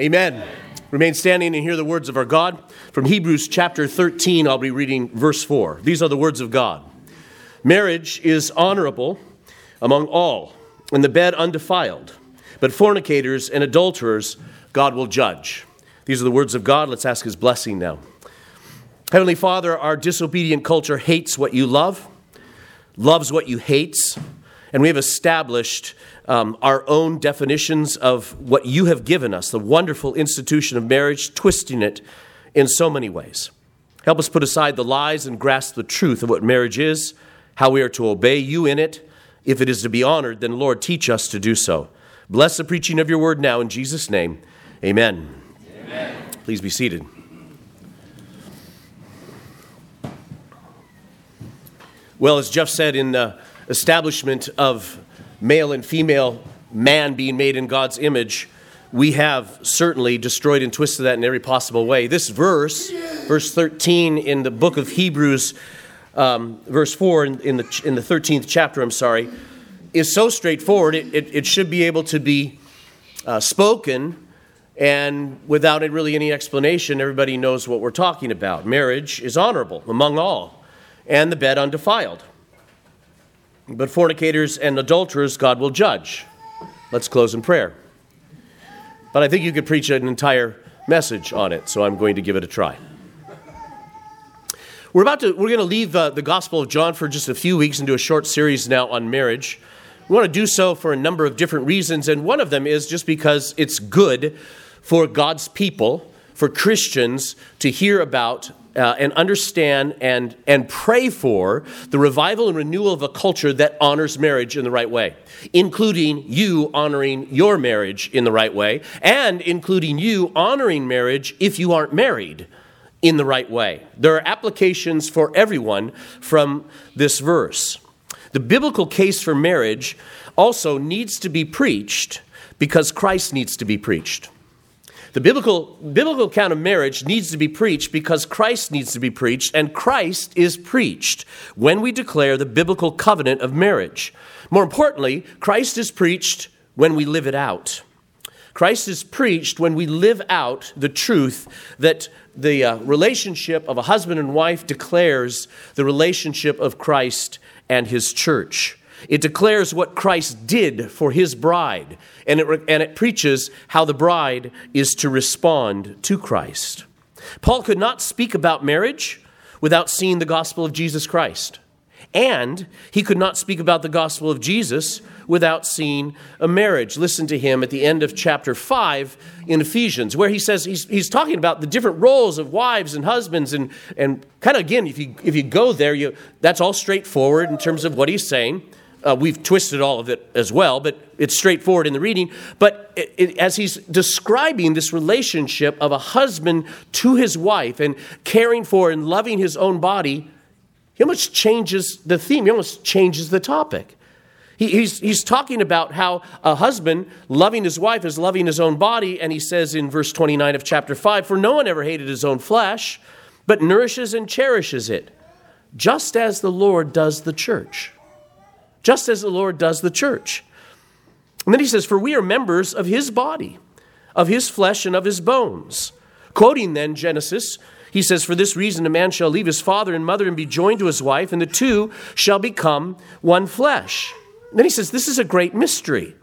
Amen. Remain standing and hear the words of our God. From Hebrews chapter 13, I'll be reading verse 4. These are the words of God Marriage is honorable among all, and the bed undefiled. But fornicators and adulterers, God will judge. These are the words of God. Let's ask his blessing now. Heavenly Father, our disobedient culture hates what you love, loves what you hates, and we have established um, our own definitions of what you have given us, the wonderful institution of marriage, twisting it in so many ways. Help us put aside the lies and grasp the truth of what marriage is, how we are to obey you in it. If it is to be honored, then Lord, teach us to do so. Bless the preaching of your word now in Jesus' name. Amen. Amen. Please be seated. Well, as Jeff said in the establishment of male and female man being made in God's image, we have certainly destroyed and twisted that in every possible way. This verse, verse 13 in the book of Hebrews, um, verse 4 in, in, the, in the 13th chapter, I'm sorry, is so straightforward, it, it, it should be able to be uh, spoken and without really any explanation, everybody knows what we're talking about. Marriage is honorable among all, and the bed undefiled. But fornicators and adulterers God will judge. Let's close in prayer. But I think you could preach an entire message on it, so I'm going to give it a try. We're about to we're going to leave uh, the Gospel of John for just a few weeks and do a short series now on marriage. We want to do so for a number of different reasons, and one of them is just because it's good for God's people, for Christians, to hear about uh, and understand and, and pray for the revival and renewal of a culture that honors marriage in the right way, including you honoring your marriage in the right way, and including you honoring marriage if you aren't married in the right way. There are applications for everyone from this verse. The biblical case for marriage also needs to be preached because Christ needs to be preached. The biblical, biblical account of marriage needs to be preached because Christ needs to be preached, and Christ is preached when we declare the biblical covenant of marriage. More importantly, Christ is preached when we live it out. Christ is preached when we live out the truth that the uh, relationship of a husband and wife declares the relationship of Christ and his church. It declares what Christ did for his bride, and it, and it preaches how the bride is to respond to Christ. Paul could not speak about marriage without seeing the gospel of Jesus Christ. And he could not speak about the gospel of Jesus without seeing a marriage. Listen to him at the end of chapter 5 in Ephesians, where he says he's, he's talking about the different roles of wives and husbands. And, and kind of again, if you, if you go there, you, that's all straightforward in terms of what he's saying. Uh, we've twisted all of it as well, but it's straightforward in the reading. But it, it, as he's describing this relationship of a husband to his wife and caring for and loving his own body, he almost changes the theme, he almost changes the topic. He, he's, he's talking about how a husband loving his wife is loving his own body, and he says in verse 29 of chapter 5 For no one ever hated his own flesh, but nourishes and cherishes it, just as the Lord does the church just as the Lord does the church. And then he says, For we are members of his body, of his flesh, and of his bones. Quoting then Genesis, he says, For this reason a man shall leave his father and mother and be joined to his wife, and the two shall become one flesh. And then he says, This is a great mystery.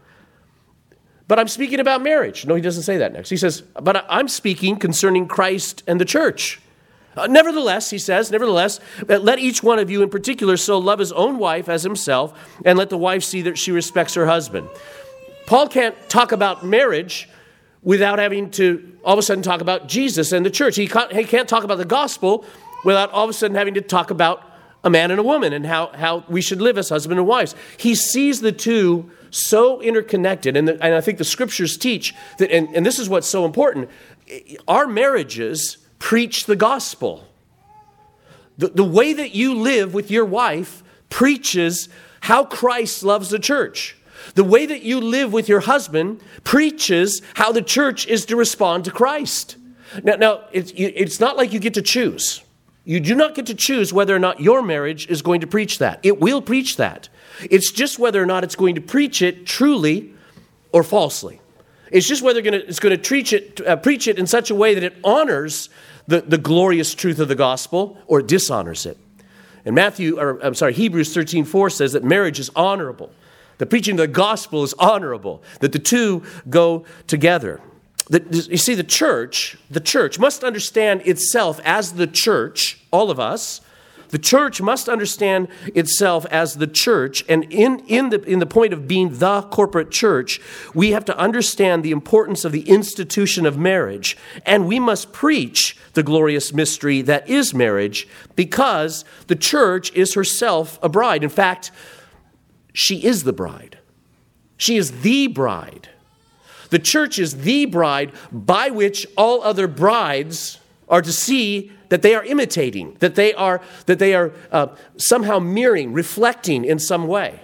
But I'm speaking about marriage. No, he doesn't say that next. He says, But I'm speaking concerning Christ and the church. Uh, nevertheless, he says, nevertheless, let each one of you in particular so love his own wife as himself, and let the wife see that she respects her husband. Paul can't talk about marriage without having to all of a sudden talk about Jesus and the church. He can't, he can't talk about the gospel without all of a sudden having to talk about a man and a woman and how, how we should live as husband and wives. He sees the two so interconnected, and, the, and I think the scriptures teach that, and, and this is what's so important our marriages preach the gospel. The, the way that you live with your wife preaches how Christ loves the church. The way that you live with your husband preaches how the church is to respond to Christ. Now, now it's, it's not like you get to choose. You do not get to choose whether or not your marriage is going to preach that. It will preach that. It's just whether or not it's going to preach it truly or falsely. It's just whether it's going to preach it, uh, preach it in such a way that it honors the, the glorious truth of the gospel or dishonors it. And Matthew, or I'm sorry, Hebrews 13 4 says that marriage is honorable. The preaching of the gospel is honorable, that the two go together. The, you see, the church, the church must understand itself as the church, all of us, the church must understand itself as the church, and in, in, the, in the point of being the corporate church, we have to understand the importance of the institution of marriage, and we must preach the glorious mystery that is marriage because the church is herself a bride. In fact, she is the bride. She is the bride. The church is the bride by which all other brides are to see that they are imitating, that they are, that they are uh, somehow mirroring, reflecting in some way.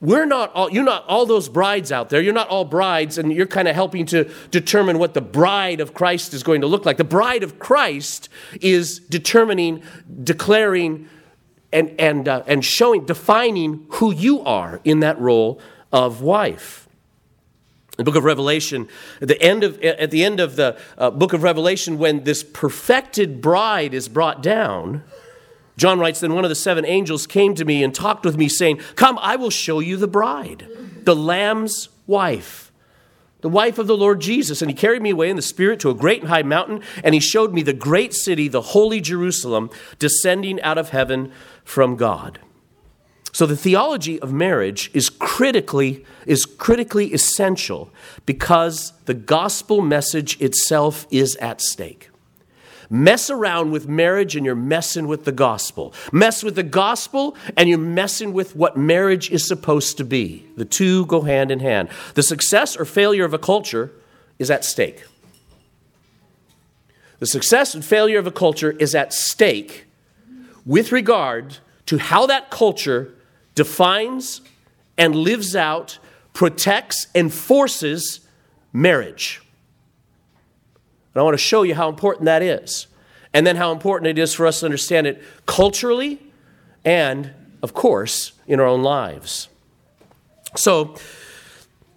We're not all, you're not all those brides out there. You're not all brides, and you're kind of helping to determine what the bride of Christ is going to look like. The bride of Christ is determining, declaring, and, and, uh, and showing, defining who you are in that role of wife. The book of Revelation, at the end of, at the, end of the uh, book of Revelation, when this perfected bride is brought down, John writes, Then one of the seven angels came to me and talked with me, saying, Come, I will show you the bride, the Lamb's wife, the wife of the Lord Jesus. And he carried me away in the Spirit to a great and high mountain, and he showed me the great city, the holy Jerusalem, descending out of heaven from God. So the theology of marriage is critically, is critically essential because the gospel message itself is at stake. Mess around with marriage and you're messing with the gospel. Mess with the gospel and you're messing with what marriage is supposed to be. The two go hand in hand. The success or failure of a culture is at stake. The success and failure of a culture is at stake with regard to how that culture defines and lives out, protects, and forces marriage. And I want to show you how important that is. And then how important it is for us to understand it culturally and, of course, in our own lives. So,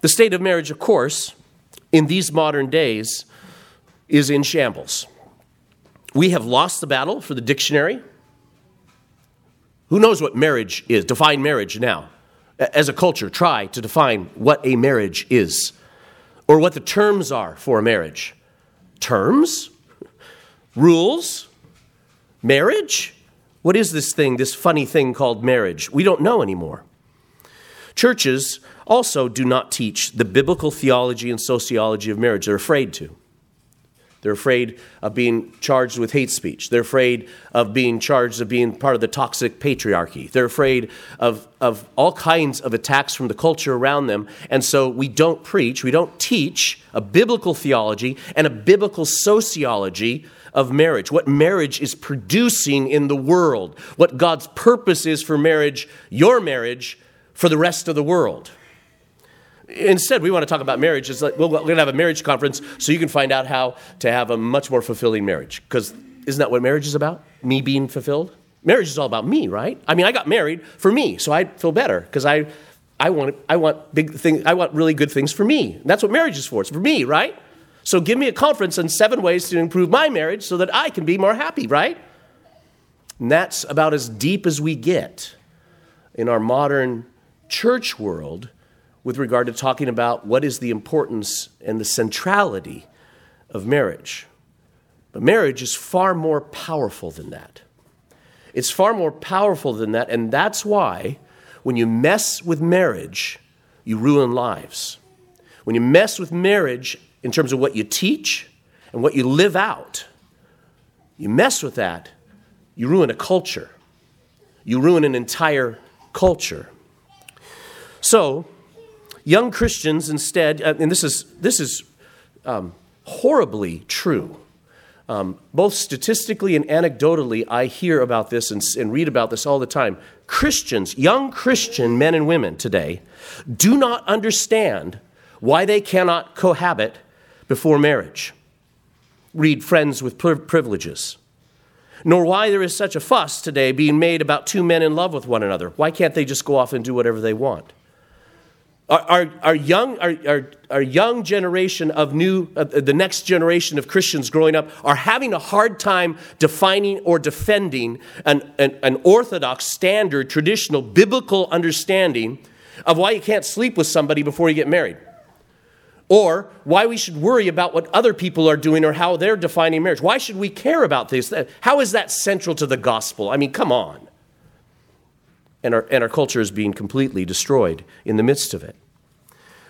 the state of marriage, of course, in these modern days is in shambles. We have lost the battle for the dictionary. Who knows what marriage is? Define marriage now. As a culture, try to define what a marriage is or what the terms are for a marriage. Terms? Rules? Marriage? What is this thing, this funny thing called marriage? We don't know anymore. Churches also do not teach the biblical theology and sociology of marriage. They're afraid to. They're afraid of being charged with hate speech. They're afraid of being charged of being part of the toxic patriarchy. They're afraid of, of all kinds of attacks from the culture around them. And so we don't preach, we don't teach a biblical theology and a biblical sociology of marriage, what marriage is producing in the world, what God's purpose is for marriage, your marriage, for the rest of the world. Instead, we want to talk about marriage. It's like, well, we're going to have a marriage conference so you can find out how to have a much more fulfilling marriage. Because isn't that what marriage is about? Me being fulfilled? Marriage is all about me, right? I mean, I got married for me, so I feel better because I, I, want, I want big things, I want really good things for me. That's what marriage is for. It's for me, right? So give me a conference on seven ways to improve my marriage so that I can be more happy, right? And that's about as deep as we get in our modern church world with regard to talking about what is the importance and the centrality of marriage. But marriage is far more powerful than that. It's far more powerful than that, and that's why when you mess with marriage, you ruin lives. When you mess with marriage in terms of what you teach and what you live out, you mess with that, you ruin a culture. You ruin an entire culture. So, Young Christians instead, uh, and this is, this is um, horribly true. Um, both statistically and anecdotally, I hear about this and, and read about this all the time. Christians, young Christian men and women today, do not understand why they cannot cohabit before marriage. Read Friends with Privileges. Nor why there is such a fuss today being made about two men in love with one another. Why can't they just go off and do whatever they want? Our, our, our young, our, our, our, young generation of new, uh, the next generation of Christians growing up are having a hard time defining or defending an, an, an orthodox, standard, traditional, biblical understanding of why you can't sleep with somebody before you get married. Or why we should worry about what other people are doing or how they're defining marriage. Why should we care about this? How is that central to the gospel? I mean, come on and our, and our culture is being completely destroyed in the midst of it.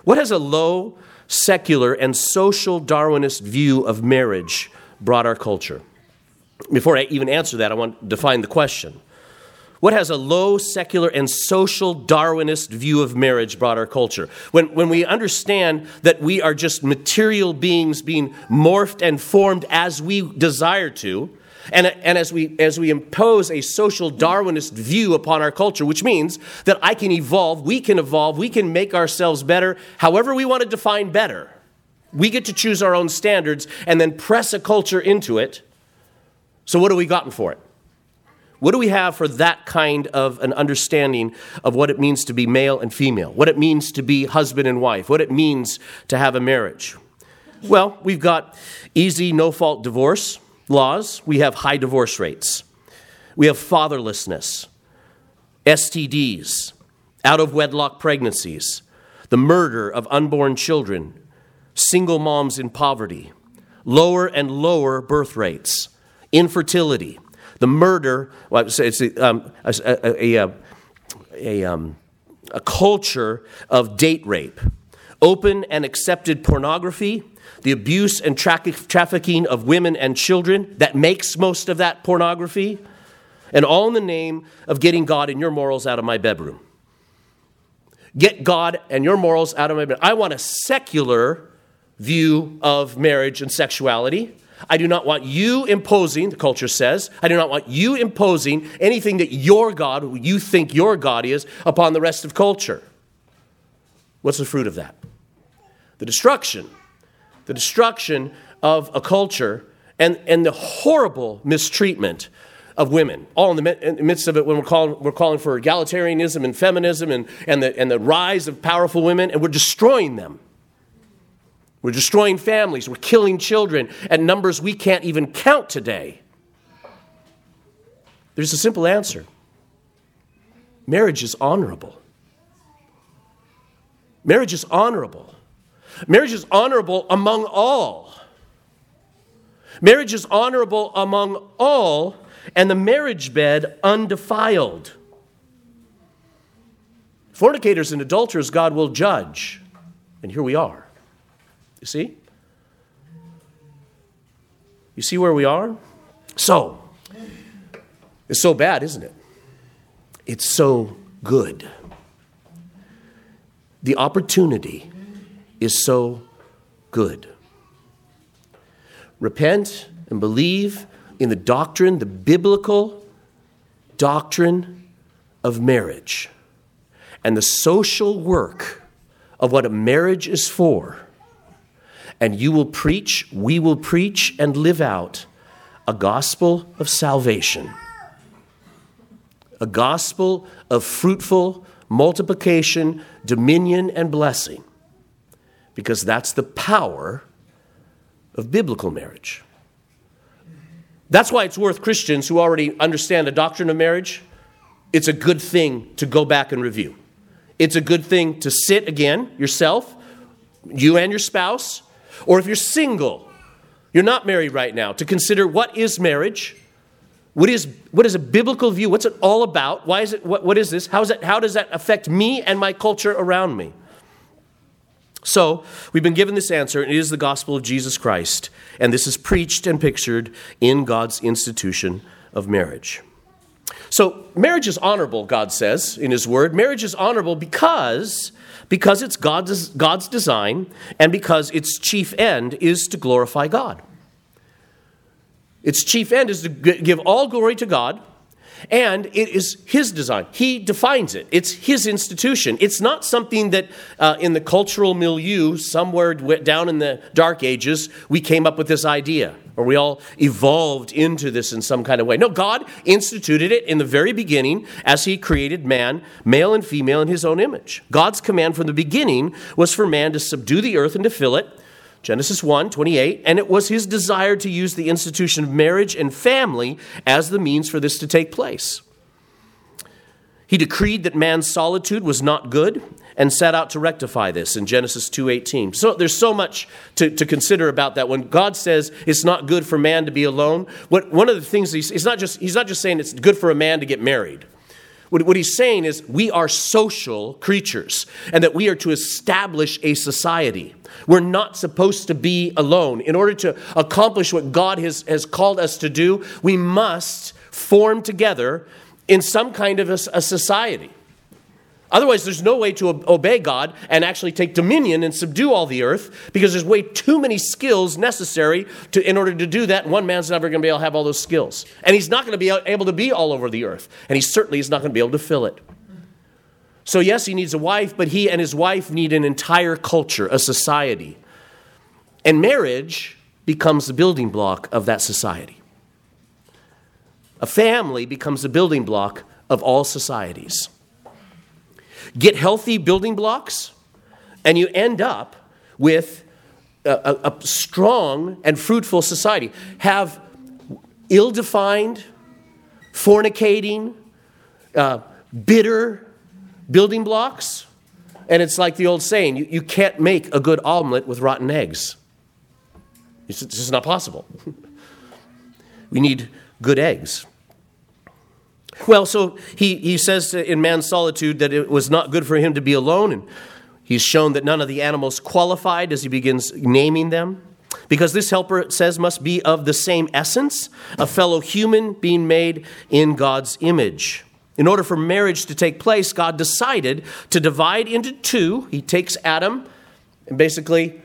What has a low, secular, and social Darwinist view of marriage brought our culture? Before I even answer that, I want to define the question. What has a low, secular, and social Darwinist view of marriage brought our culture? When, when we understand that we are just material beings being morphed and formed as we desire to, and, and as, we, as we impose a social Darwinist view upon our culture, which means that I can evolve, we can evolve, we can make ourselves better however we want to define better. We get to choose our own standards and then press a culture into it. So, what have we gotten for it? What do we have for that kind of an understanding of what it means to be male and female, what it means to be husband and wife, what it means to have a marriage? Well, we've got easy, no fault divorce laws, we have high divorce rates. We have fatherlessness, STDs, out of wedlock pregnancies, the murder of unborn children, single moms in poverty, lower and lower birth rates, infertility, the murder, well, it's um, a, a, a, a, um, a culture of date rape, open and accepted pornography, the abuse and tra- trafficking of women and children that makes most of that pornography, and all in the name of getting God and your morals out of my bedroom. Get God and your morals out of my bedroom. I want a secular view of marriage and sexuality. I do not want you imposing, the culture says, I do not want you imposing anything that your God, who you think your God is, upon the rest of culture. What's the fruit of that? The destruction the destruction of a culture and, and the horrible mistreatment of women. All in the, midst of it, when we're calling, we're calling for egalitarianism and feminism and, and, the, and the rise of powerful women, and we're destroying them. We're destroying families. We're killing children at numbers we can't even count today. There's a simple answer marriage is honorable. Marriage is honorable. Marriage is honorable among all. Marriage is honorable among all, and the marriage bed undefiled. Fornicators and adulterers, God will judge. And here we are. You see? You see where we are? So, it's so bad, isn't it? It's so good. The opportunity is so good. Repent and believe in the doctrine, the biblical doctrine of marriage and the social work of what a marriage is for. And you will preach, we will preach and live out a gospel of salvation, a gospel of fruitful multiplication, dominion, and blessing because that's the power of biblical marriage. That's why it's worth Christians who already understand the doctrine of marriage. It's a good thing to go back and review. It's a good thing to sit again, yourself, you and your spouse, or if you're single, you're not married right now, to consider what is marriage, what is, what is a biblical view, what's it all about, why is it, what, what is this, how, is it, how does that affect me and my culture around me? So, we've been given this answer, and it is the gospel of Jesus Christ, and this is preached and pictured in God's institution of marriage. So, marriage is honorable, God says in His Word. Marriage is honorable because, because it's God's, God's design and because its chief end is to glorify God. Its chief end is to give all glory to God And it is his design. He defines it. It's his institution. It's not something that uh, in the cultural milieu, somewhere down in the dark ages, we came up with this idea or we all evolved into this in some kind of way. No, God instituted it in the very beginning as He created man, male and female, in His own image. God's command from the beginning was for man to subdue the earth and to fill it. Genesis 1 28, and it was his desire to use the institution of marriage and family as the means for this to take place. He decreed that man's solitude was not good and set out to rectify this in Genesis 2:18. So there's so much to, to consider about that. When God says it's not good for man to be alone, what, one of the things he's, he's, not just, he's not just saying it's good for a man to get married. What, what he's saying is we are social creatures and that we are to establish a society. We're not supposed to be alone. In order to accomplish what God has, has called us to do, we must form together in some kind of a, a society. Otherwise, there's no way to obey God and actually take dominion and subdue all the earth because there's way too many skills necessary to, in order to do that. One man's never going to be able to have all those skills. And he's not going to be able to be all over the earth. And he certainly is not going to be able to fill it. So, yes, he needs a wife, but he and his wife need an entire culture, a society. And marriage becomes the building block of that society. A family becomes the building block of all societies. Get healthy building blocks, and you end up with a, a, a strong and fruitful society. Have ill defined, fornicating, uh, bitter building blocks, and it's like the old saying you, you can't make a good omelet with rotten eggs. It's just not possible. we need good eggs. Well, so he, he says in man's solitude that it was not good for him to be alone, and he's shown that none of the animals qualified as he begins naming them. Because this helper, it says, must be of the same essence, a fellow human being made in God's image. In order for marriage to take place, God decided to divide into two. He takes Adam and basically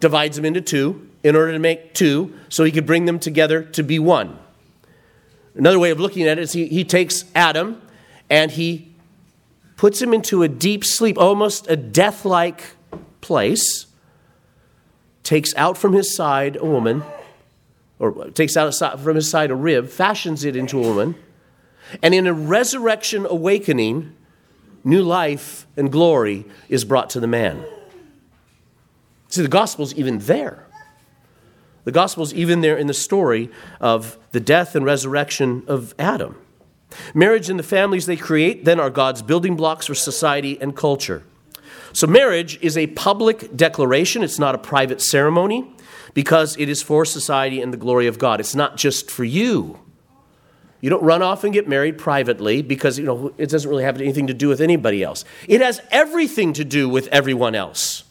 divides him into two in order to make two so he could bring them together to be one. Another way of looking at it is he, he takes Adam and he puts him into a deep sleep, almost a death like place, takes out from his side a woman, or takes out from his side a rib, fashions it into a woman, and in a resurrection awakening, new life and glory is brought to the man. See, the gospel's even there. The gospel is even there in the story of the death and resurrection of Adam. Marriage and the families they create then are God's building blocks for society and culture. So, marriage is a public declaration, it's not a private ceremony because it is for society and the glory of God. It's not just for you. You don't run off and get married privately because you know it doesn't really have anything to do with anybody else. It has everything to do with everyone else.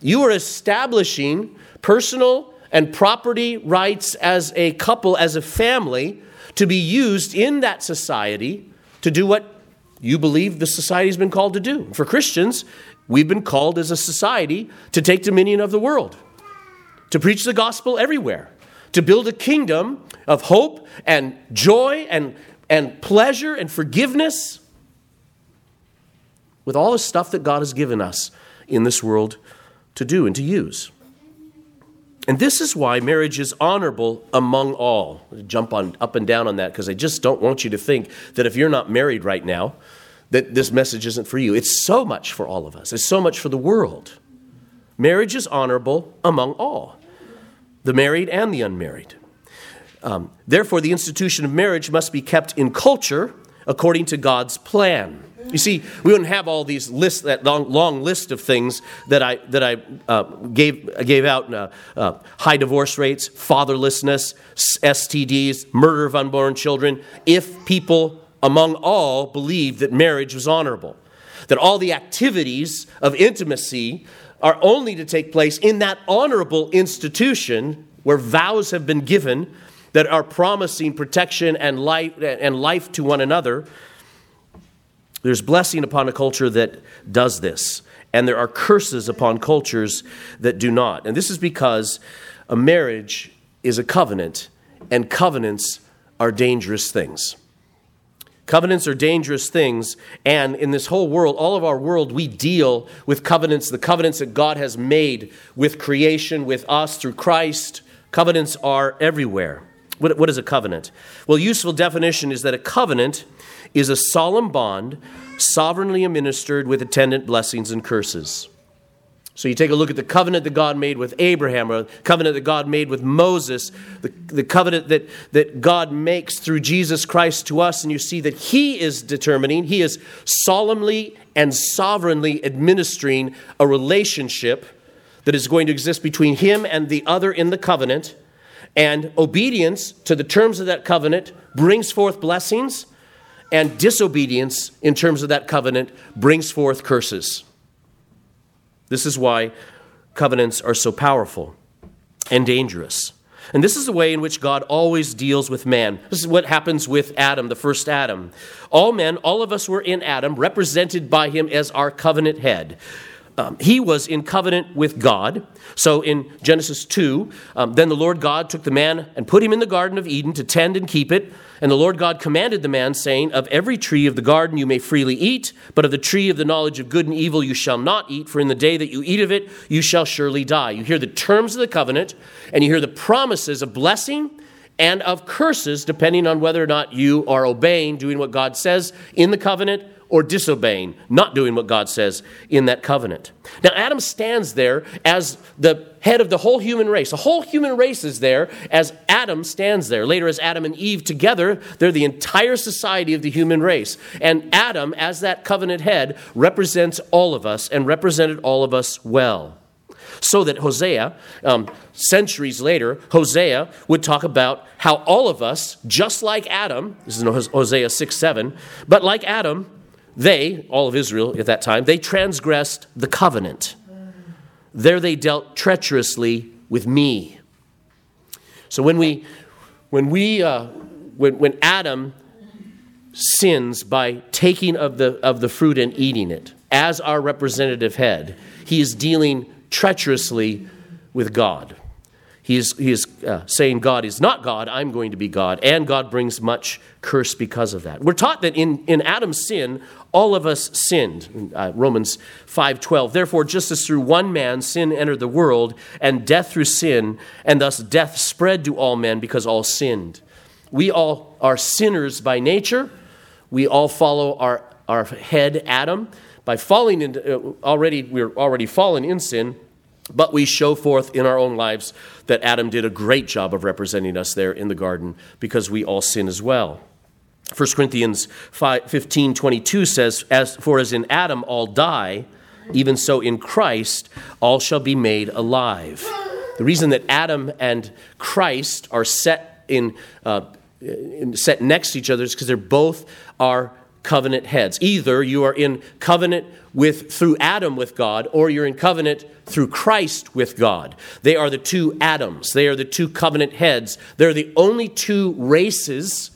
You are establishing personal and property rights as a couple, as a family, to be used in that society to do what you believe the society's been called to do. For Christians, we've been called as a society to take dominion of the world, to preach the gospel everywhere, to build a kingdom of hope and joy and, and pleasure and forgiveness with all the stuff that God has given us in this world to do and to use. And this is why marriage is honorable among all. jump on up and down on that because I just don't want you to think that if you're not married right now, that this message isn't for you. It's so much for all of us. It's so much for the world. Marriage is honorable among all, the married and the unmarried. Um, therefore, the institution of marriage must be kept in culture according to God's plan. You see, we wouldn't have all these lists, that long, long list of things that I, that I uh, gave, gave out uh, uh, high divorce rates, fatherlessness, STDs, murder of unborn children, if people among all believed that marriage was honorable. That all the activities of intimacy are only to take place in that honorable institution where vows have been given that are promising protection and life, and life to one another there's blessing upon a culture that does this, and there are curses upon cultures that do not. And this is because a marriage is a covenant, and covenants are dangerous things. Covenants are dangerous things, and in this whole world, all of our world, we deal with covenants, the covenants that God has made with creation, with us through Christ. Covenants are everywhere. What, what is a covenant? Well, useful definition is that a covenant is a solemn bond sovereignly administered with attendant blessings and curses. So you take a look at the covenant that God made with Abraham, or the covenant that God made with Moses, the, the covenant that, that God makes through Jesus Christ to us, and you see that He is determining, He is solemnly and sovereignly administering a relationship that is going to exist between Him and the other in the covenant. And obedience to the terms of that covenant brings forth blessings, and disobedience in terms of that covenant brings forth curses. This is why covenants are so powerful and dangerous. And this is the way in which God always deals with man. This is what happens with Adam, the first Adam. All men, all of us were in Adam, represented by him as our covenant head. Um, he was in covenant with God. So in Genesis 2, um, then the Lord God took the man and put him in the Garden of Eden to tend and keep it. And the Lord God commanded the man, saying, Of every tree of the garden you may freely eat, but of the tree of the knowledge of good and evil you shall not eat, for in the day that you eat of it, you shall surely die. You hear the terms of the covenant, and you hear the promises of blessing and of curses, depending on whether or not you are obeying, doing what God says in the covenant, or disobeying, not doing what God says in that covenant. Now, Adam stands there as the head of the whole human race. The whole human race is there as Adam stands there. Later, as Adam and Eve together, they're the entire society of the human race. And Adam, as that covenant head, represents all of us and represented all of us well. So that Hosea, um, centuries later, Hosea would talk about how all of us, just like Adam, this is Hosea 6 7, but like Adam, they, all of Israel at that time, they transgressed the covenant. There they dealt treacherously with me. So when we, when we, uh, when, when Adam sins by taking of the, of the fruit and eating it as our representative head, he is dealing treacherously with God. He is, uh, saying God is not God, I'm going to be God. And God brings much curse because of that. We're taught that in, in Adam's sin, all of us sinned. Uh, Romans 5:12. Therefore, just as through one man sin entered the world, and death through sin, and thus death spread to all men because all sinned. We all are sinners by nature. We all follow our, our head Adam. By falling into uh, already, we're already fallen in sin, but we show forth in our own lives that Adam did a great job of representing us there in the garden because we all sin as well. 1 Corinthians 5, 15 22 says, as, For as in Adam all die, even so in Christ all shall be made alive. The reason that Adam and Christ are set in, uh, in set next to each other is because they're both our covenant heads. Either you are in covenant with through Adam with God, or you're in covenant through Christ with God. They are the two Adams. They are the two covenant heads. They're the only two races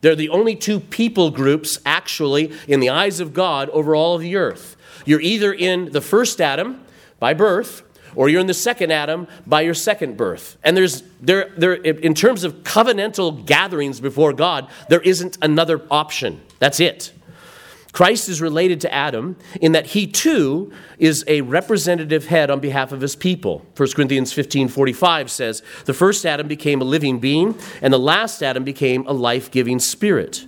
they're the only two people groups, actually, in the eyes of God over all of the earth. You're either in the first Adam by birth, or you're in the second Adam by your second birth. And there's there there in terms of covenantal gatherings before God, there isn't another option. That's it. Christ is related to Adam in that he too is a representative head on behalf of his people. 1 Corinthians 15 45 says, The first Adam became a living being, and the last Adam became a life giving spirit.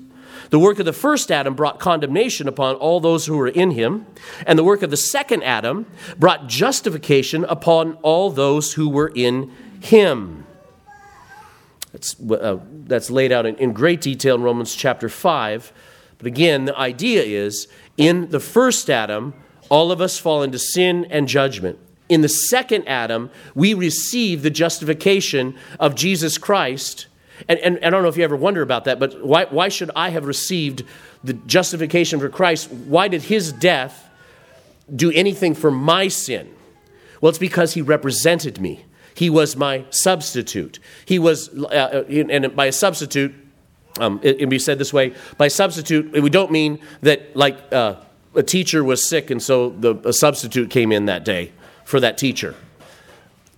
The work of the first Adam brought condemnation upon all those who were in him, and the work of the second Adam brought justification upon all those who were in him. That's, uh, that's laid out in, in great detail in Romans chapter 5 but again, the idea is in the first Adam, all of us fall into sin and judgment. In the second Adam, we receive the justification of Jesus Christ. And, and, and, I don't know if you ever wonder about that, but why, why should I have received the justification for Christ? Why did his death do anything for my sin? Well, it's because he represented me. He was my substitute. He was, uh, uh and by a substitute, um, it can be said this way by substitute, we don't mean that like uh, a teacher was sick and so the, a substitute came in that day for that teacher.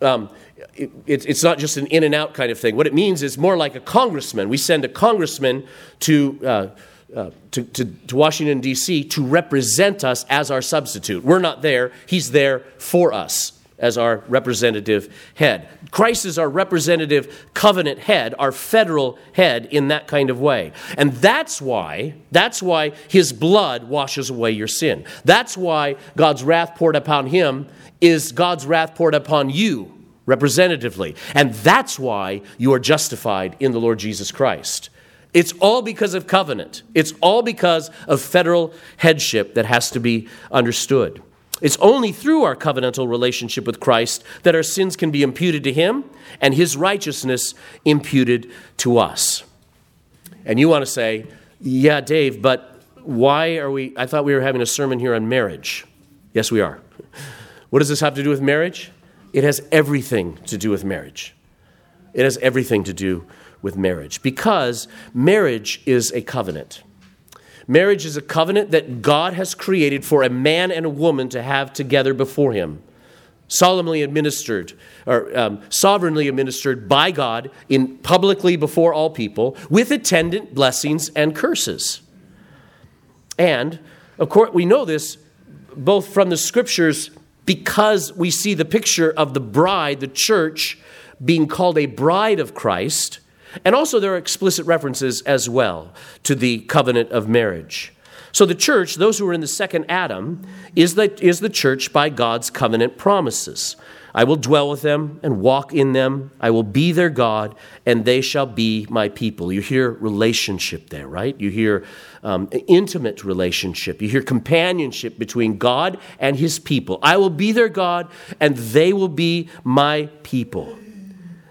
Um, it, it, it's not just an in and out kind of thing. What it means is more like a congressman. We send a congressman to, uh, uh, to, to, to Washington, D.C. to represent us as our substitute. We're not there, He's there for us as our representative head. Christ is our representative covenant head, our federal head in that kind of way. And that's why, that's why his blood washes away your sin. That's why God's wrath poured upon him is God's wrath poured upon you representatively. And that's why you are justified in the Lord Jesus Christ. It's all because of covenant. It's all because of federal headship that has to be understood. It's only through our covenantal relationship with Christ that our sins can be imputed to Him and His righteousness imputed to us. And you want to say, yeah, Dave, but why are we? I thought we were having a sermon here on marriage. Yes, we are. What does this have to do with marriage? It has everything to do with marriage. It has everything to do with marriage because marriage is a covenant. Marriage is a covenant that God has created for a man and a woman to have together before Him, solemnly administered or um, sovereignly administered by God in publicly before all people, with attendant blessings and curses. And of course, we know this both from the scriptures because we see the picture of the bride, the church, being called a bride of Christ and also, there are explicit references as well to the covenant of marriage. So, the church, those who are in the second Adam, is the, is the church by God's covenant promises. I will dwell with them and walk in them. I will be their God, and they shall be my people. You hear relationship there, right? You hear um, intimate relationship. You hear companionship between God and his people. I will be their God, and they will be my people.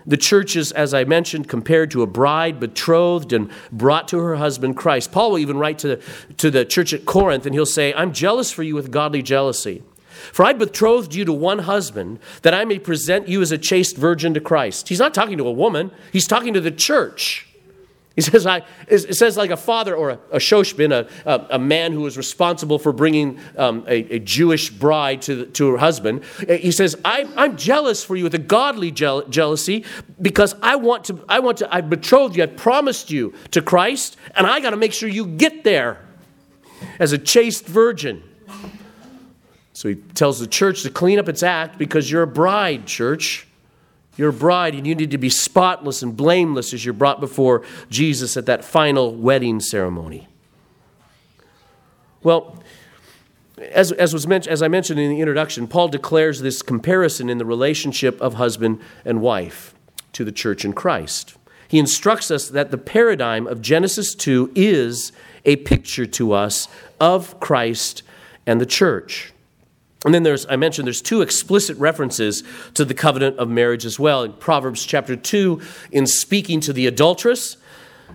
The church is, as I mentioned, compared to a bride betrothed and brought to her husband Christ. Paul will even write to the, to the church at Corinth and he'll say, I'm jealous for you with godly jealousy. For I betrothed you to one husband that I may present you as a chaste virgin to Christ. He's not talking to a woman, he's talking to the church. He says, I, it says like a father or a, a shoshbin, a, a, a, man who was responsible for bringing um, a, a, Jewish bride to, to her husband. He says, I, I'm jealous for you with a godly jealousy because I want to, I want to, I've betrothed you, I've promised you to Christ, and I got to make sure you get there as a chaste virgin. So he tells the church to clean up its act because you're a bride, church. You're bride, and you need to be spotless and blameless as you're brought before Jesus at that final wedding ceremony. Well, as, as, was mentioned, as I mentioned in the introduction, Paul declares this comparison in the relationship of husband and wife to the church in Christ. He instructs us that the paradigm of Genesis 2 is a picture to us of Christ and the church. And then there's, I mentioned there's two explicit references to the covenant of marriage as well. In Proverbs chapter 2, in speaking to the adulteress,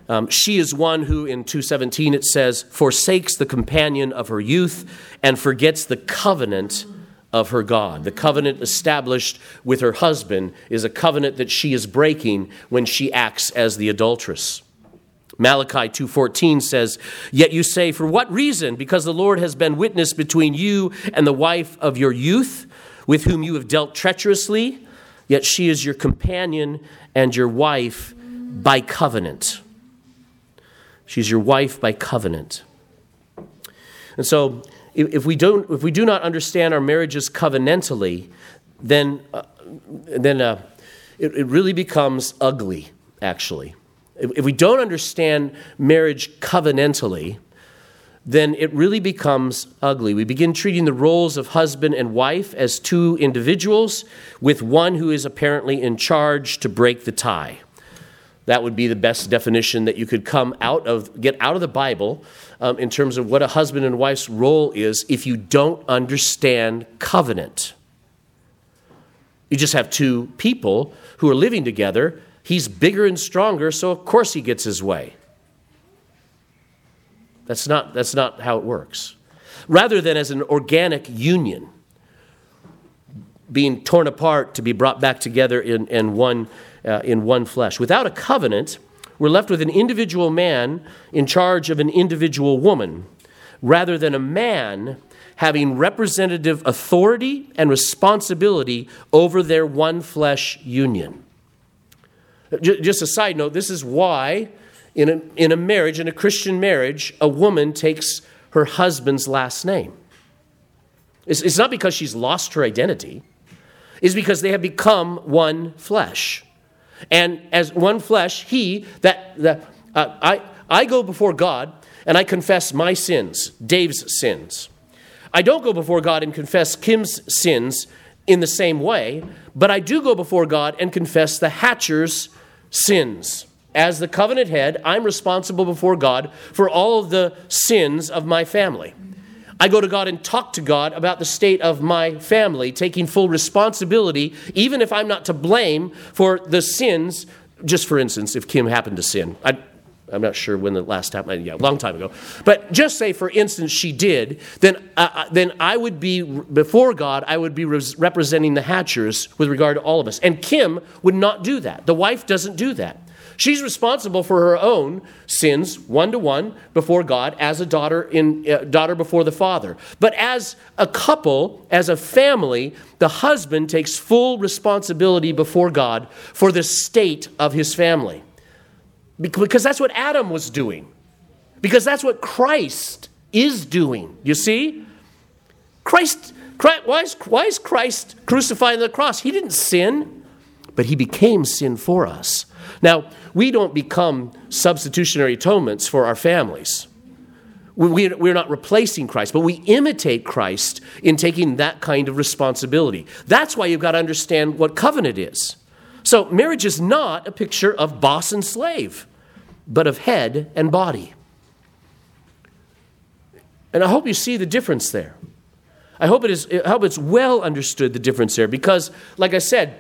um, she is one who, in 217, it says, forsakes the companion of her youth and forgets the covenant of her God. The covenant established with her husband is a covenant that she is breaking when she acts as the adulteress. Malachi 2:14 says, "Yet you say, for what reason? Because the Lord has been witness between you and the wife of your youth, with whom you have dealt treacherously, yet she is your companion and your wife by covenant." She's your wife by covenant. And so, if we don't, if we do not understand our marriages covenantally, then, uh, then uh, it, it really becomes ugly, actually. If we don't understand marriage covenantally, then it really becomes ugly. We begin treating the roles of husband and wife as two individuals with one who is apparently in charge to break the tie. That would be the best definition that you could come out of, get out of the Bible um, in terms of what a husband and wife's role is if you don't understand covenant. You just have two people who are living together He's bigger and stronger, so of course he gets his way. That's not, that's not how it works. Rather than as an organic union, being torn apart to be brought back together in, in, one, uh, in one flesh. Without a covenant, we're left with an individual man in charge of an individual woman, rather than a man having representative authority and responsibility over their one flesh union. Just a side note, this is why in a, in a marriage, in a Christian marriage, a woman takes her husband's last name. It's, it's not because she's lost her identity, it's because they have become one flesh. And as one flesh, he, that, that uh, I, I go before God and I confess my sins, Dave's sins. I don't go before God and confess Kim's sins in the same way, but I do go before God and confess the Hatcher's sins. As the covenant head, I'm responsible before God for all of the sins of my family. I go to God and talk to God about the state of my family, taking full responsibility, even if I'm not to blame for the sins. Just for instance, if Kim happened to sin, I, I'm not sure when the last time, yeah, a long time ago. But just say, for instance, she did, then, uh, uh then I would be, before God, I would be representing the Hatchers with regard to all of us. And Kim would not do that. The wife doesn't do that. She's responsible for her own sins, one to one, before God, as a daughter in uh, daughter before the father. But as a couple, as a family, the husband takes full responsibility before God for the state of his family, because that's what Adam was doing, because that's what Christ is doing. You see, Christ. Christ why, is, why is Christ crucified on the cross? He didn't sin, but he became sin for us. Now, we don't become substitutionary atonements for our families. We're not replacing Christ, but we imitate Christ in taking that kind of responsibility. That's why you've got to understand what covenant is. So, marriage is not a picture of boss and slave, but of head and body. And I hope you see the difference there. I hope, it is, I hope it's well understood the difference there because, like I said,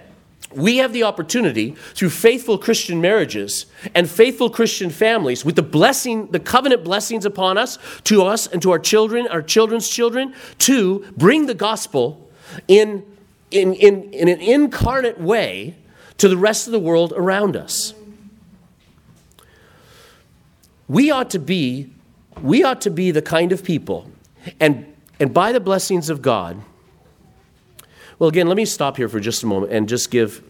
we have the opportunity through faithful Christian marriages and faithful Christian families, with the blessing, the covenant blessings upon us, to us and to our children, our children's children, to bring the gospel in, in, in, in an incarnate way to the rest of the world around us. We ought to be, we ought to be the kind of people, and, and by the blessings of God, well, again, let me stop here for just a moment and just give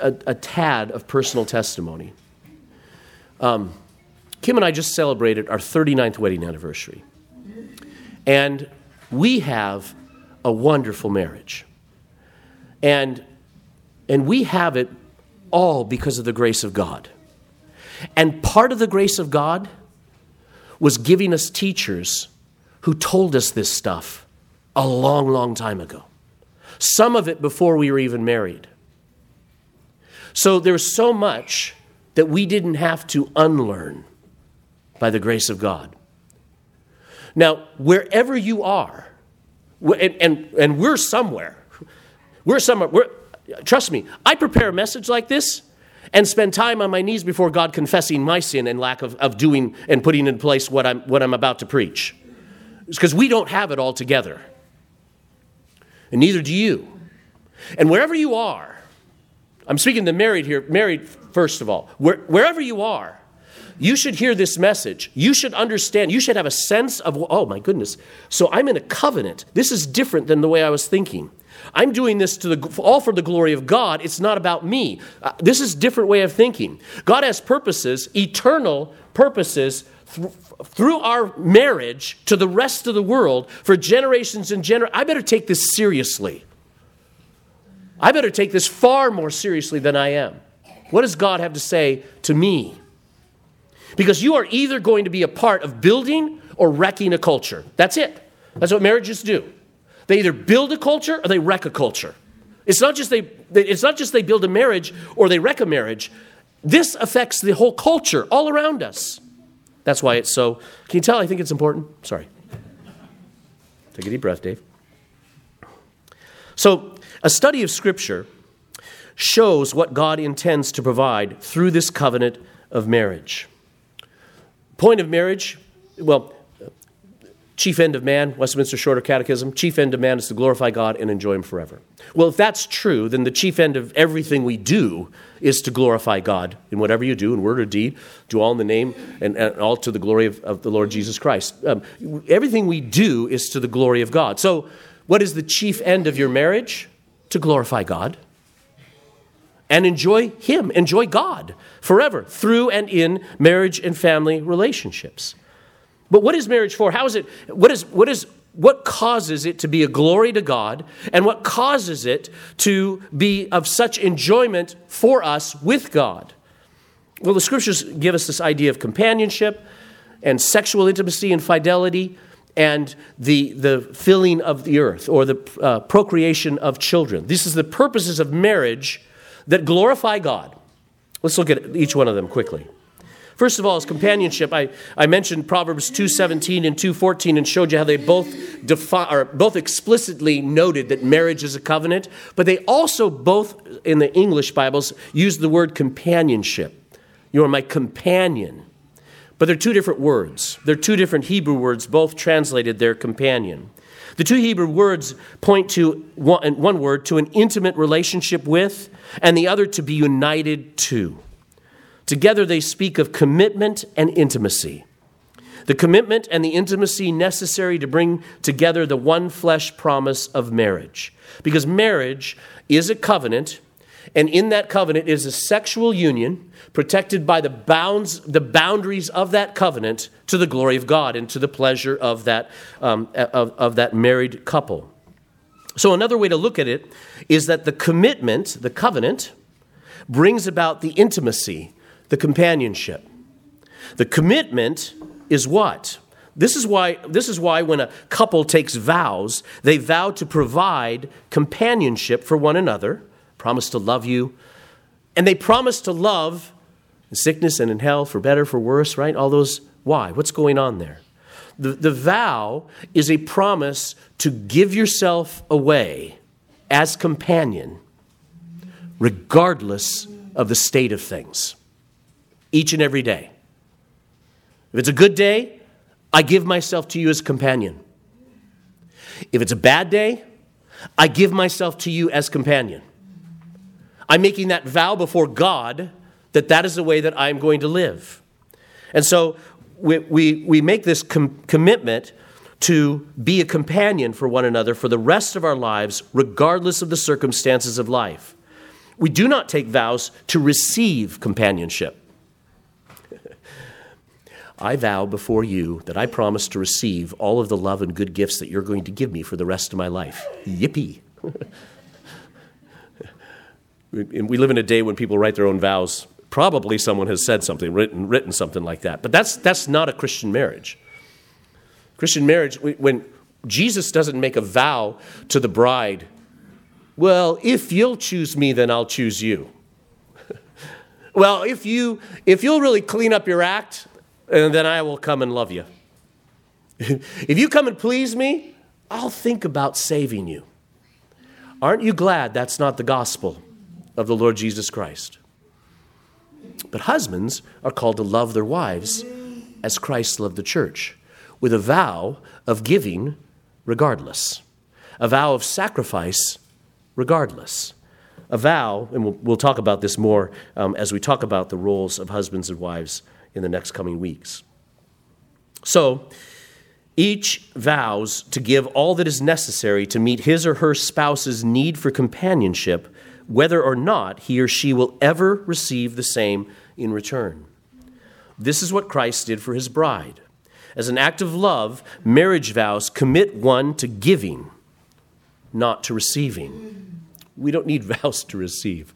a, a tad of personal testimony. Um, Kim and I just celebrated our 39th wedding anniversary. And we have a wonderful marriage. And, and we have it all because of the grace of God. And part of the grace of God was giving us teachers who told us this stuff a long, long time ago some of it before we were even married. So there's so much that we didn't have to unlearn by the grace of God. Now, wherever you are, and, and, and we're somewhere, we're somewhere, we're, trust me, I prepare a message like this and spend time on my knees before God confessing my sin and lack of, of doing and putting in place what I'm, what I'm about to preach. Because we don't have it all together and neither do you. And wherever you are, I'm speaking to married here, married first of all, Where, wherever you are, you should hear this message. You should understand. You should have a sense of, oh my goodness. So I'm in a covenant. This is different than the way I was thinking. I'm doing this to the, all for the glory of God. It's not about me. Uh, this is different way of thinking. God has purposes, eternal purposes th- through our marriage to the rest of the world for generations and generations. I better take this seriously. I better take this far more seriously than I am. What does God have to say to me? Because you are either going to be a part of building or wrecking a culture. That's it. That's what marriages do. They either build a culture or they wreck a culture. It's not just they, it's not just they build a marriage or they wreck a marriage. This affects the whole culture all around us. That's why it's so. Can you tell I think it's important? Sorry. Take a deep breath, Dave. So, a study of Scripture shows what God intends to provide through this covenant of marriage. Point of marriage, well, chief end of man, Westminster Shorter Catechism, chief end of man is to glorify God and enjoy Him forever. Well, if that's true, then the chief end of everything we do is to glorify God in whatever you do, in word or deed, do all in the name and, and all to the glory of, of the Lord Jesus Christ. Um, everything we do is to the glory of God. So, what is the chief end of your marriage? To glorify God and enjoy Him, enjoy God forever through and in marriage and family relationships. But what is marriage for? How is it? What is, what is, what causes it to be a glory to God and what causes it to be of such enjoyment for us with God? Well, the scriptures give us this idea of companionship and sexual intimacy and fidelity and the, the filling of the earth or the uh, procreation of children. This is the purposes of marriage that glorify God. Let's look at each one of them quickly. First of all, is companionship. I, I mentioned Proverbs 2.17 and 2.14 and showed you how they both defi- or both explicitly noted that marriage is a covenant, but they also both, in the English Bibles, use the word companionship. You are my companion. But they're two different words. They're two different Hebrew words, both translated their companion. The two Hebrew words point to one, one word to an intimate relationship with, and the other to be united to. Together they speak of commitment and intimacy. The commitment and the intimacy necessary to bring together the one flesh promise of marriage. Because marriage is a covenant, and in that covenant is a sexual union protected by the bounds, the boundaries of that covenant to the glory of God and to the pleasure of that, um, of, of that married couple. So, another way to look at it is that the commitment, the covenant, brings about the intimacy, the companionship. The commitment is what? This is why this is why when a couple takes vows, they vow to provide companionship for one another, promise to love you, and they promise to love in sickness and in health, for better, for worse, right? All those, why? What's going on there? The, the vow is a promise to give yourself away as companion, regardless of the state of things, each and every day. If it's a good day, I give myself to you as companion. If it's a bad day, I give myself to you as companion. I'm making that vow before God that that is the way that I'm going to live. And so we, we, we make this com- commitment to be a companion for one another for the rest of our lives, regardless of the circumstances of life. We do not take vows to receive companionship. I vow before you that I promise to receive all of the love and good gifts that you're going to give me for the rest of my life. Yippee. we live in a day when people write their own vows probably someone has said something, written, written something like that. But that's, that's not a Christian marriage. Christian marriage, when Jesus doesn't make a vow to the bride, well, if you'll choose me, then I'll choose you. well, if, you, if you'll really clean up your act, then I will come and love you. if you come and please me, I'll think about saving you. Aren't you glad that's not the gospel of the Lord Jesus Christ? But husbands are called to love their wives as Christ loved the church, with a vow of giving regardless, a vow of sacrifice regardless. A vow, and we'll, we'll talk about this more um, as we talk about the roles of husbands and wives in the next coming weeks. So, each vows to give all that is necessary to meet his or her spouse's need for companionship whether or not he or she will ever receive the same in return. This is what Christ did for his bride. As an act of love, marriage vows commit one to giving, not to receiving. We don't need vows to receive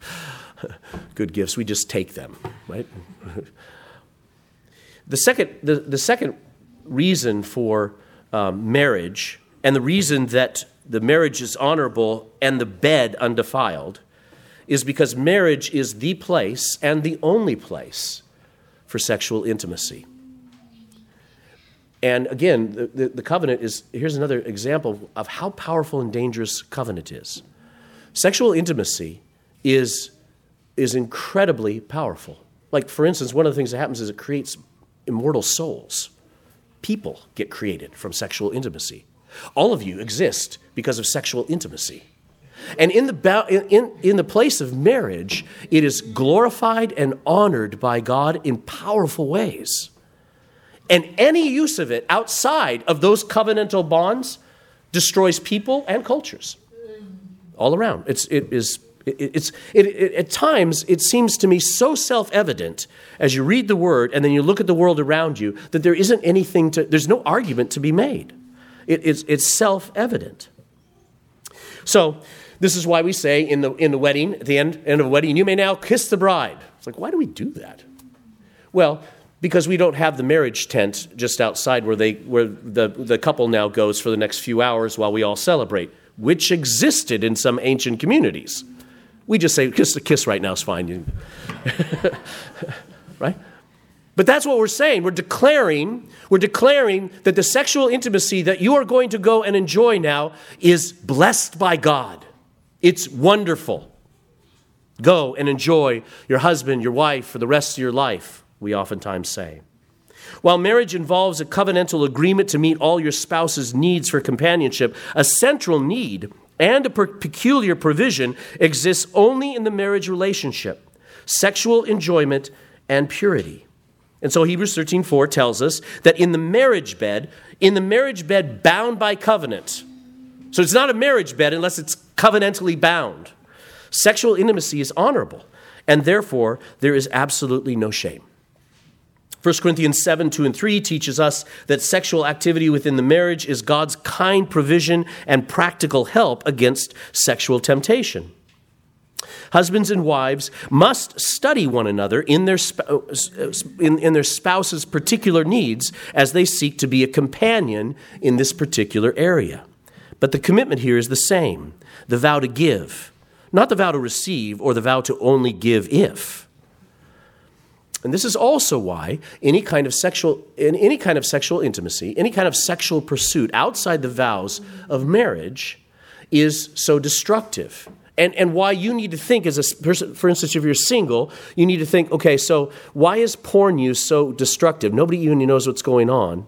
good gifts, we just take them, right? the, second, the, the second reason for um, marriage, and the reason that the marriage is honorable and the bed undefiled, is because marriage is the place and the only place for sexual intimacy. And again, the, the, the, covenant is here's another example of how powerful and dangerous covenant is. Sexual intimacy is, is incredibly powerful. Like, for instance, one of the things that happens is it creates immortal souls. People get created from sexual intimacy. All of you exist because of sexual intimacy. And in the, in, in the place of marriage, it is glorified and honored by God in powerful ways. And any use of it outside of those covenantal bonds destroys people and cultures all around. It's, it is It, it's, it, it, at times, it seems to me so self evident as you read the word and then you look at the world around you that there isn't anything to, there's no argument to be made. it's, it's self evident. So, this is why we say in the, in the wedding, at the end, end of a wedding, you may now kiss the bride. It's like, why do we do that? Well, because we don't have the marriage tent just outside where, they, where the, the couple now goes for the next few hours while we all celebrate, which existed in some ancient communities. We just say, kiss a kiss right now is fine. right? But that's what we're saying. We're declaring, we're declaring that the sexual intimacy that you are going to go and enjoy now is blessed by God. It's wonderful. Go and enjoy your husband, your wife for the rest of your life, we oftentimes say. While marriage involves a covenantal agreement to meet all your spouse's needs for companionship, a central need and a peculiar provision exists only in the marriage relationship sexual enjoyment and purity. And so Hebrews 13:4 tells us that in the marriage bed, in the marriage bed bound by covenant. So it's not a marriage bed unless it's covenantally bound. Sexual intimacy is honorable, and therefore there is absolutely no shame. 1 Corinthians 7 2 and 3 teaches us that sexual activity within the marriage is God's kind provision and practical help against sexual temptation. Husbands and wives must study one another in their, uh, uh, in, in their spouse's particular needs as they seek to be a companion in this particular area. But the commitment here is the same the vow to give, not the vow to receive or the vow to only give if. And this is also why any kind of sexual in any kind of sexual intimacy, any kind of sexual pursuit outside the vows of marriage is so destructive. And, and why you need to think as a person, for instance, if you're single, you need to think, okay, so why is porn use so destructive? Nobody even knows what's going on.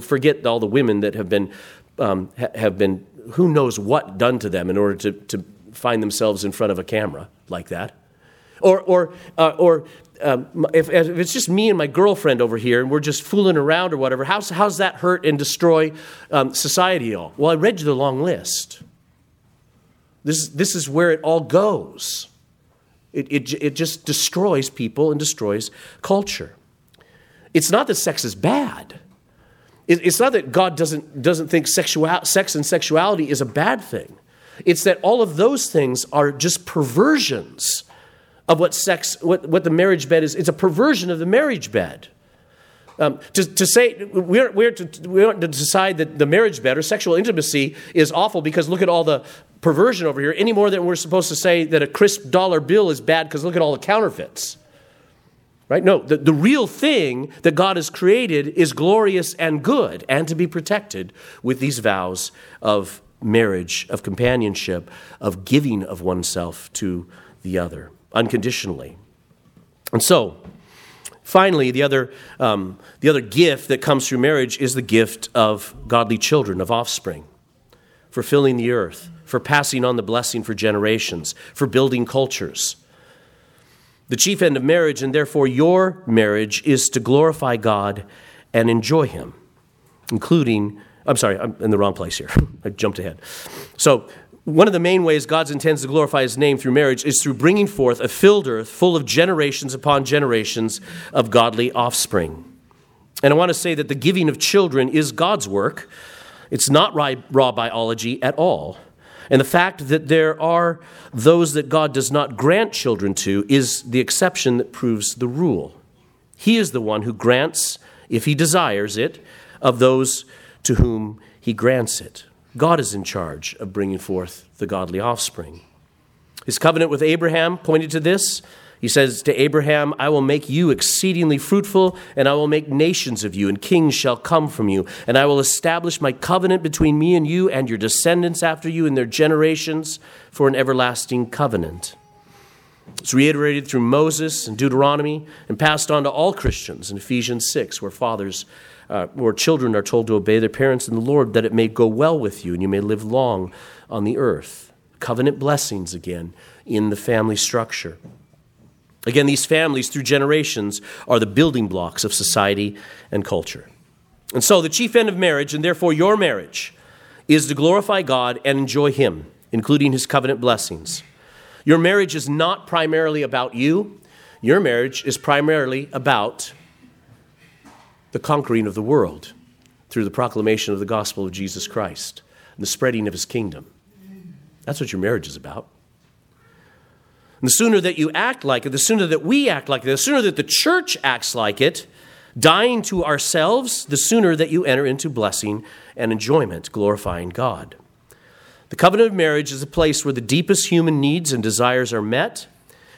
Forget all the women that have been, um, have been, who knows what done to them in order to, to find themselves in front of a camera like that. Or, or, uh, or um, if, if, it's just me and my girlfriend over here and we're just fooling around or whatever, how's, how's that hurt and destroy um, society all? Well, I read you the long list. This, this is where it all goes. It, it, it just destroys people and destroys culture. It's not that sex is bad. It, it's not that God doesn't, doesn't think sexual, sex and sexuality is a bad thing. It's that all of those things are just perversions of what sex, what, what the marriage bed is. It's a perversion of the marriage bed. Um, to, to say we're, we're, to, we to decide that the marriage bed or sexual intimacy is awful because look at all the perversion over here, any more than we're supposed to say that a crisp dollar bill is bad because look at all the counterfeits. Right? No, the, the real thing that God has created is glorious and good and to be protected with these vows of marriage, of companionship, of giving of oneself to the other unconditionally. And so, finally, the other, um, the other gift that comes through marriage is the gift of godly children, of offspring, for filling the earth, for passing on the blessing for generations, for building cultures. The chief end of marriage, and therefore your marriage, is to glorify God and enjoy Him, including I'm sorry, I'm in the wrong place here. I jumped ahead. So, one of the main ways God intends to glorify his name through marriage is through bringing forth a filled earth full of generations upon generations of godly offspring. And I want to say that the giving of children is God's work. It's not raw biology at all. And the fact that there are those that God does not grant children to is the exception that proves the rule. He is the one who grants, if he desires it, of those to whom he grants it. God is in charge of bringing forth the godly offspring. His covenant with Abraham pointed to this. He says to Abraham, I will make you exceedingly fruitful, and I will make nations of you, and kings shall come from you. And I will establish my covenant between me and you and your descendants after you in their generations for an everlasting covenant. It's reiterated through Moses and Deuteronomy and passed on to all Christians in Ephesians 6, where fathers uh, or children are told to obey their parents in the Lord that it may go well with you and you may live long on the earth. Covenant blessings again in the family structure. Again, these families through generations are the building blocks of society and culture. And so, the chief end of marriage, and therefore your marriage, is to glorify God and enjoy Him, including His covenant blessings. Your marriage is not primarily about you, your marriage is primarily about the conquering of the world through the proclamation of the gospel of Jesus Christ and the spreading of his kingdom. That's what your marriage is about. And the sooner that you act like it, the sooner that we act like it, the sooner that the church acts like it, dying to ourselves, the sooner that you enter into blessing and enjoyment, glorifying God. The covenant of marriage is a place where the deepest human needs and desires are met,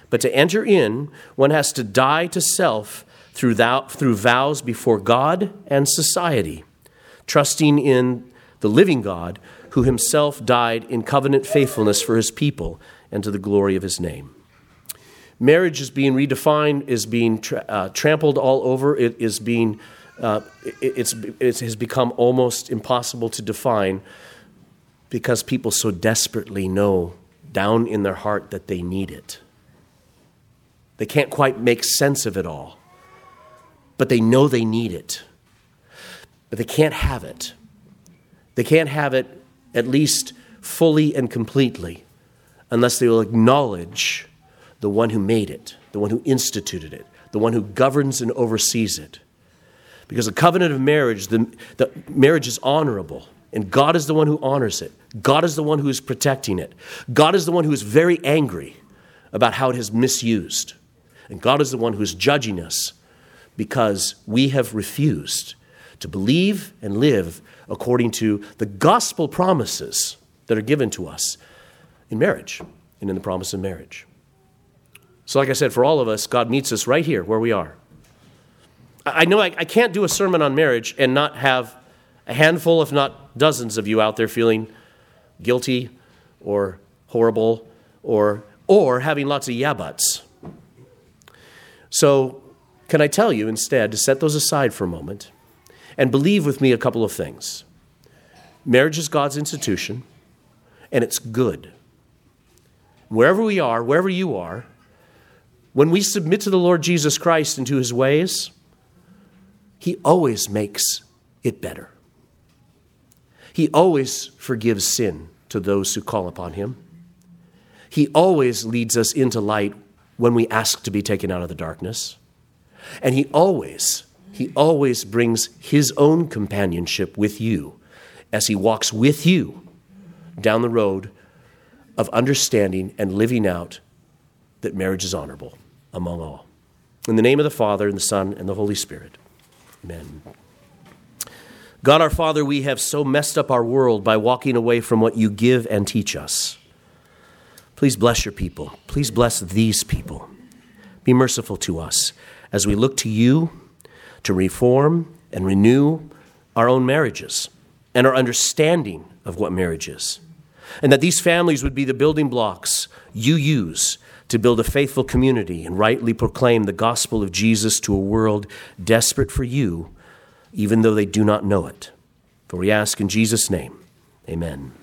but to enter in, one has to die to self through, through vows before God and society, trusting in the living God who himself died in covenant faithfulness for his people and to the glory of his name. Marriage is being redefined, is being tra- uh, trampled all over, it is being, uh, it, it has become almost impossible to define because people so desperately know down in their heart that they need it. They can't quite make sense of it all, but they know they need it. But they can't have it. They can't have it at least fully and completely unless they will acknowledge the one who made it, the one who instituted it, the one who governs and oversees it. Because the covenant of marriage, the, the marriage is honorable. And God is the one who honors it. God is the one who is protecting it. God is the one who is very angry about how it has misused. And God is the one who is judging us because we have refused to believe and live according to the gospel promises that are given to us in marriage and in the promise of marriage. So, like I said, for all of us, God meets us right here where we are. I know I, can't do a sermon on marriage and not have a handful, if not dozens of you out there feeling guilty or horrible or, or having lots of yeah buts. So, can I tell you instead to set those aside for a moment and believe with me a couple of things? Marriage is God's institution, and it's good. Wherever we are, wherever you are, when we submit to the Lord Jesus Christ and to his ways, he always makes it better. He always forgives sin to those who call upon him. He always leads us into light when we ask to be taken out of the darkness. And he always, he always brings his own companionship with you as he walks with you down the road of understanding and living out that marriage is honorable among all. In the name of the Father, and the Son, and the Holy Spirit. Amen. God our Father, we have so messed up our world by walking away from what you give and teach us. Please bless your people. Please bless these people. Be merciful to us as we look to you to reform and renew our own marriages and our understanding of what marriage is. And that these families would be the building blocks you use to build a faithful community and rightly proclaim the gospel of Jesus to a world desperate for you even though they do not know it. For we ask in Jesus' name, amen.